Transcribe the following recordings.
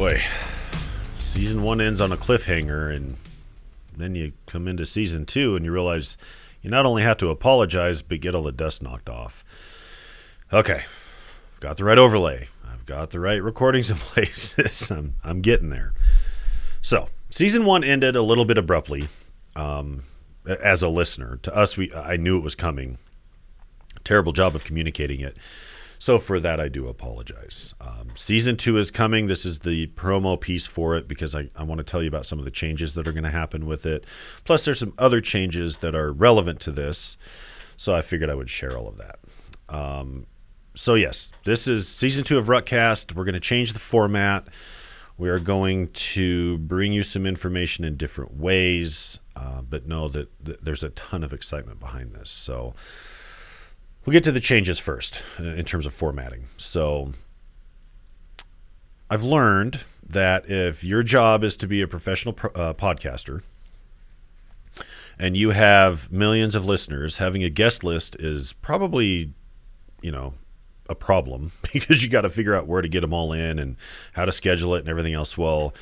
boy, season one ends on a cliffhanger, and then you come into season two and you realize you not only have to apologize, but get all the dust knocked off. Okay, I've got the right overlay, I've got the right recordings in place. I'm, I'm getting there. So, season one ended a little bit abruptly. Um, as a listener, to us, we I knew it was coming. Terrible job of communicating it. So for that, I do apologize. Um, season two is coming. This is the promo piece for it because I, I want to tell you about some of the changes that are going to happen with it. Plus, there's some other changes that are relevant to this. So I figured I would share all of that. Um, so, yes, this is season two of Rutcast. We're going to change the format. We are going to bring you some information in different ways, uh, but know that th- there's a ton of excitement behind this. So, We'll get to the changes first uh, in terms of formatting. So, I've learned that if your job is to be a professional uh, podcaster and you have millions of listeners, having a guest list is probably, you know, a problem because you got to figure out where to get them all in and how to schedule it and everything else. Well,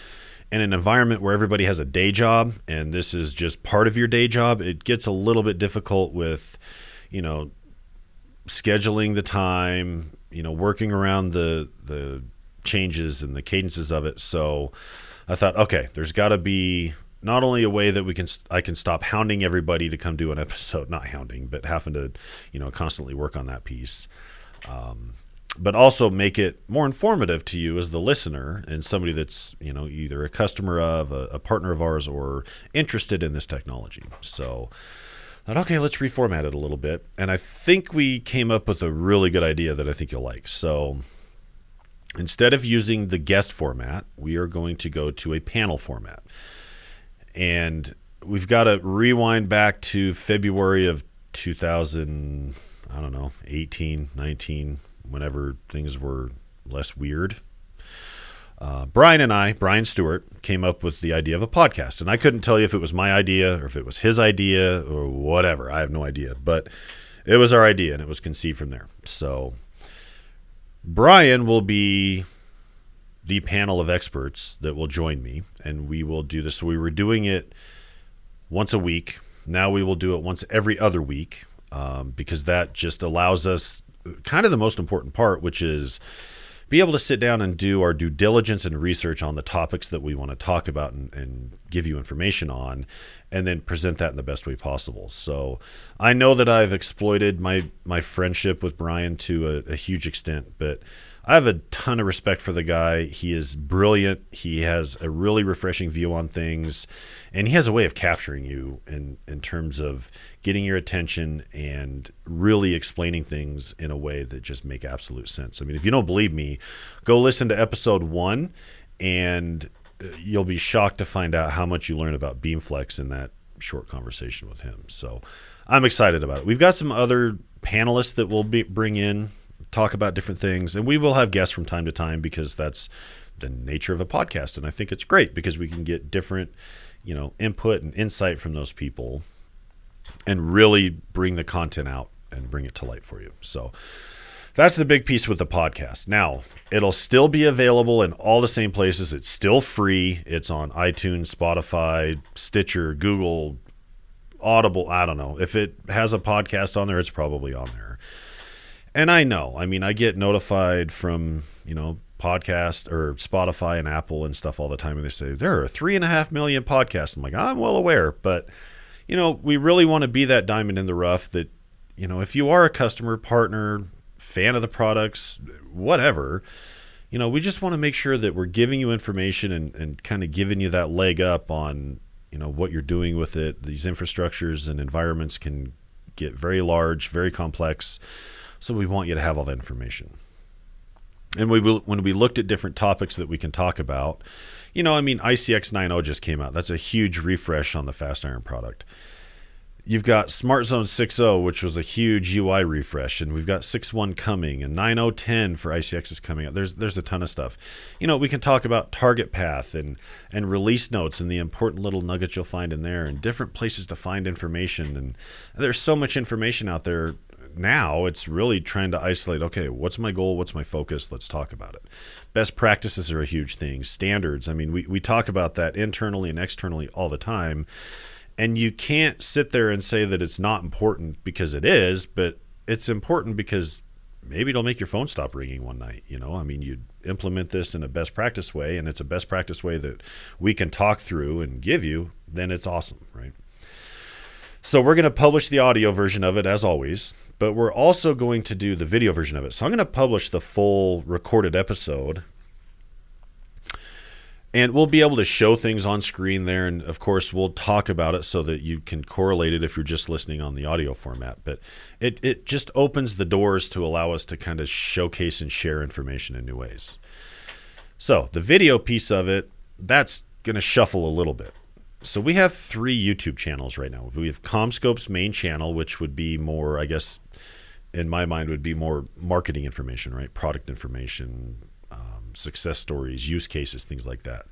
in an environment where everybody has a day job and this is just part of your day job, it gets a little bit difficult with, you know, scheduling the time, you know, working around the the changes and the cadences of it. So I thought, okay, there's got to be not only a way that we can I can stop hounding everybody to come do an episode, not hounding, but having to, you know, constantly work on that piece. Um, but also make it more informative to you as the listener and somebody that's you know either a customer of a, a partner of ours or interested in this technology so thought, okay, let's reformat it a little bit. And I think we came up with a really good idea that I think you'll like. So instead of using the guest format, we are going to go to a panel format. And we've got to rewind back to February of 2000, I don't know, 18, 19, whenever things were less weird uh, Brian and I, Brian Stewart, came up with the idea of a podcast. And I couldn't tell you if it was my idea or if it was his idea or whatever. I have no idea. But it was our idea and it was conceived from there. So Brian will be the panel of experts that will join me and we will do this. So we were doing it once a week. Now we will do it once every other week um, because that just allows us kind of the most important part, which is be able to sit down and do our due diligence and research on the topics that we want to talk about and, and, give you information on, and then present that in the best way possible. So I know that I've exploited my my friendship with Brian to a, a huge extent, but I have a ton of respect for the guy. He is brilliant. He has a really refreshing view on things, and he has a way of capturing you in in terms of getting your attention and really explaining things in a way that just make absolute sense. I mean, if you don't believe me, go listen to episode 1 and uh, you'll be shocked to find out how much you learn about BeamFlex in that short conversation with him. So, I'm excited about it. We've got some other panelists that we'll be, bring in talk about different things, and we will have guests from time to time because that's the nature of a podcast. And I think it's great because we can get different, you know, input and insight from those people, and really bring the content out and bring it to light for you. So that's the big piece with the podcast. Now, it'll still be available in all the same places. It's still free. It's on iTunes, Spotify, Stitcher, Google, Audible. I don't know. If it has a podcast on there, it's probably on there and I know, I mean, I get notified from, you know, podcast or Spotify and Apple and stuff all the time, and they say there are three and a half million podcasts. I'm like, I'm well aware, but you know, we really want to be that diamond in the rough that, you know, if you are a customer, partner, fan of the products, whatever, you know, we just want to make sure that we're giving you information and, and kind of giving you that leg up on, you know, what you're doing with it. These infrastructures and environments can get very large, very complex. So we want you to have all that information. And we will, when we looked at different topics that we can talk about, you know, I mean, ICX 9.0 just came out. That's a huge refresh on the FastIron product. You've got SmartZone 6.0, which was a huge UI refresh, and we've got 6.1 coming, and 9.0.10 for ICX is coming out. There's there's a ton of stuff. You know, we can talk about target path and and release notes and the important little nuggets you'll find in there, and different places to find information. And there's so much information out there now it's really trying to isolate okay, what's my goal? What's my focus? Let's talk about it. Best practices are a huge thing. Standards, I mean, we, we talk about that internally and externally all the time. And you can't sit there and say that it's not important because it is, but it's important because maybe it'll make your phone stop ringing one night. You know, I mean, you implement this in a best practice way, and it's a best practice way that we can talk through and give you, then it's awesome, right? So we're going to publish the audio version of it as always, but we're also going to do the video version of it. So I'm going to publish the full recorded episode. And we'll be able to show things on screen there. And of course, we'll talk about it so that you can correlate it if you're just listening on the audio format. But it, it just opens the doors to allow us to kind of showcase and share information in new ways. So the video piece of it, that's going to shuffle a little bit so we have three YouTube channels right now. We have CommScope's main channel, which would be more, I guess, in my mind, would be more marketing information, right? Product information, um, success stories, use cases, things like that.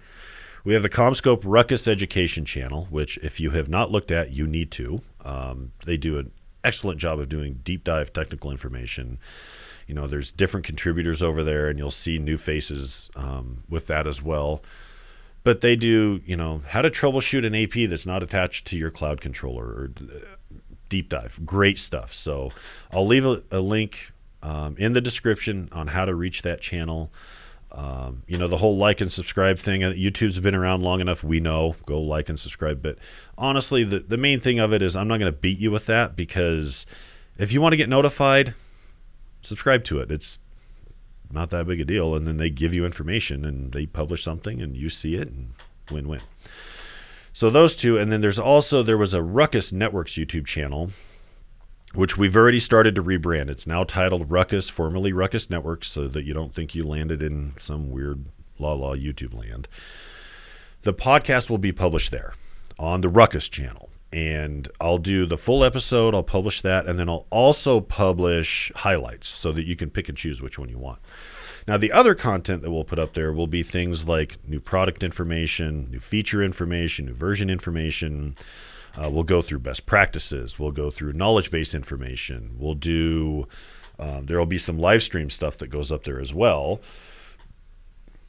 We have the Comscope Ruckus Education channel, which, if you have not looked at, you need to. Um, they do an excellent job of doing deep dive technical information. You know, there's different contributors over there, and you'll see new faces um, with that as well but they do you know how to troubleshoot an ap that's not attached to your cloud controller or uh, deep dive. Great stuff. So i'll leave a, a link um, in the description on how to reach that channel. Um, you know the whole like and subscribe thing uh, youtube's been around long enough we know. Go like and subscribe. But honestly the, the main thing of it is i'm not going to beat you with that because if you want to get notified subscribe to it. It's not that big a deal. And then they give you information and they publish something and you see it and win win. So those two, and then there's also there was a Ruckus Networks YouTube channel, which we've already started to rebrand. It's now titled Ruckus, formerly Ruckus Networks, so that you don't think you landed in some weird la la YouTube land. The podcast will be published there on the Ruckus channel and I'll do the full episode. I'll publish that, and then I'll also publish highlights so that you can pick and choose which one you want. Now, the other content that we'll put up there will be things like new product information, new feature information, new version information. Uh, we'll go through best practices. We'll go through knowledge base information. We'll do, um, there will be some live stream stuff that goes up there as well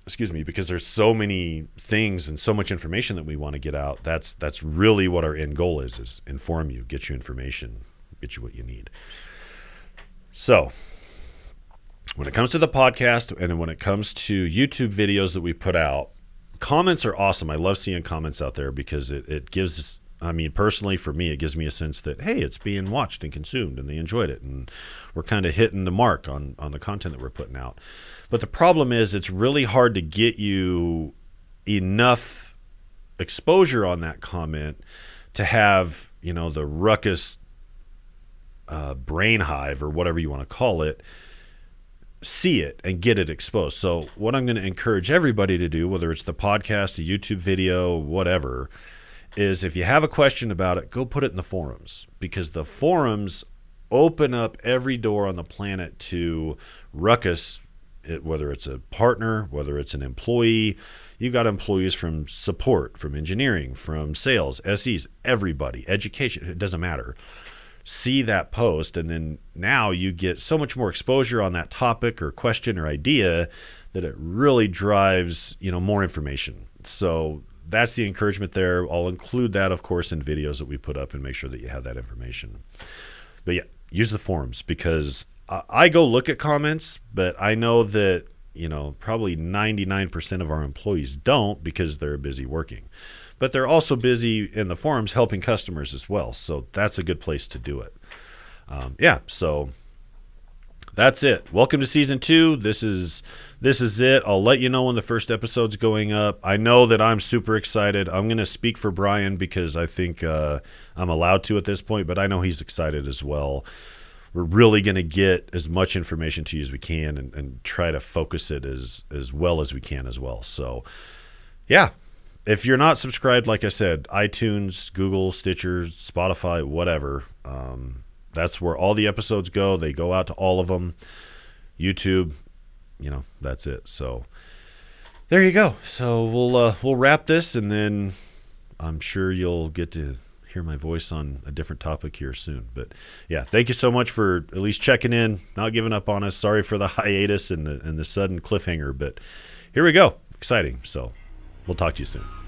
excuse me because there's so many things and so much information that we want to get out that's that's really what our end goal is is inform you get you information get you what you need. So when it comes to the podcast and when it comes to youtube videos that we put out comments are awesome. I love seeing comments out there because it, it gives I mean, personally, for me, it gives me a sense that hey, it's being watched and consumed, and they enjoyed it, and we're kind of hitting the mark on on the content that we're putting out. But the problem is, it's really hard to get you enough exposure on that comment to have you know the ruckus uh, brain hive or whatever you want to call it see it and get it exposed. So what I'm going to encourage everybody to do, whether it's the podcast, a YouTube video, whatever is if you have a question about it, go put it in the forums because the forums open up every door on the planet to ruckus it, whether it's a partner whether it's an employee. You've got employees from support from engineering from sales ses everybody education it doesn't matter. See that post and then now you get so much more exposure on that topic or question or idea that it really drives you know more information. So that's the encouragement there. I'll include that, of course, in videos that we put up and make sure that you have that information. But yeah, use the forums because I, I go look at comments, but I know that you know probably 99% of our employees don't because they're busy working. But they're also busy in the forums helping customers as well. So that's a good place to do it. Um, yeah, so that's it. Welcome to season two. This is this is it. I'll let you know when the first episode's going up. I know that I'm super excited. I'm going to speak for Brian because I think uh, I'm allowed to at this point, but I know he's excited as well. We're really going to get as much information to you as we can and, and try to focus it as as well as we can as well. So, yeah, if you're not subscribed, like I said, iTunes, Google, Stitcher, Spotify, whatever. Um, that's where all the episodes go. They go out to all of them. YouTube, you know, that's it. So there you go. So we'll uh, we'll wrap this, and then I'm sure you'll get to hear my voice on a different topic here soon. But yeah, thank you so much for at least checking in, not giving up on us. Sorry for the hiatus and the and the sudden cliffhanger, but here we go. Exciting. So we'll talk to you soon.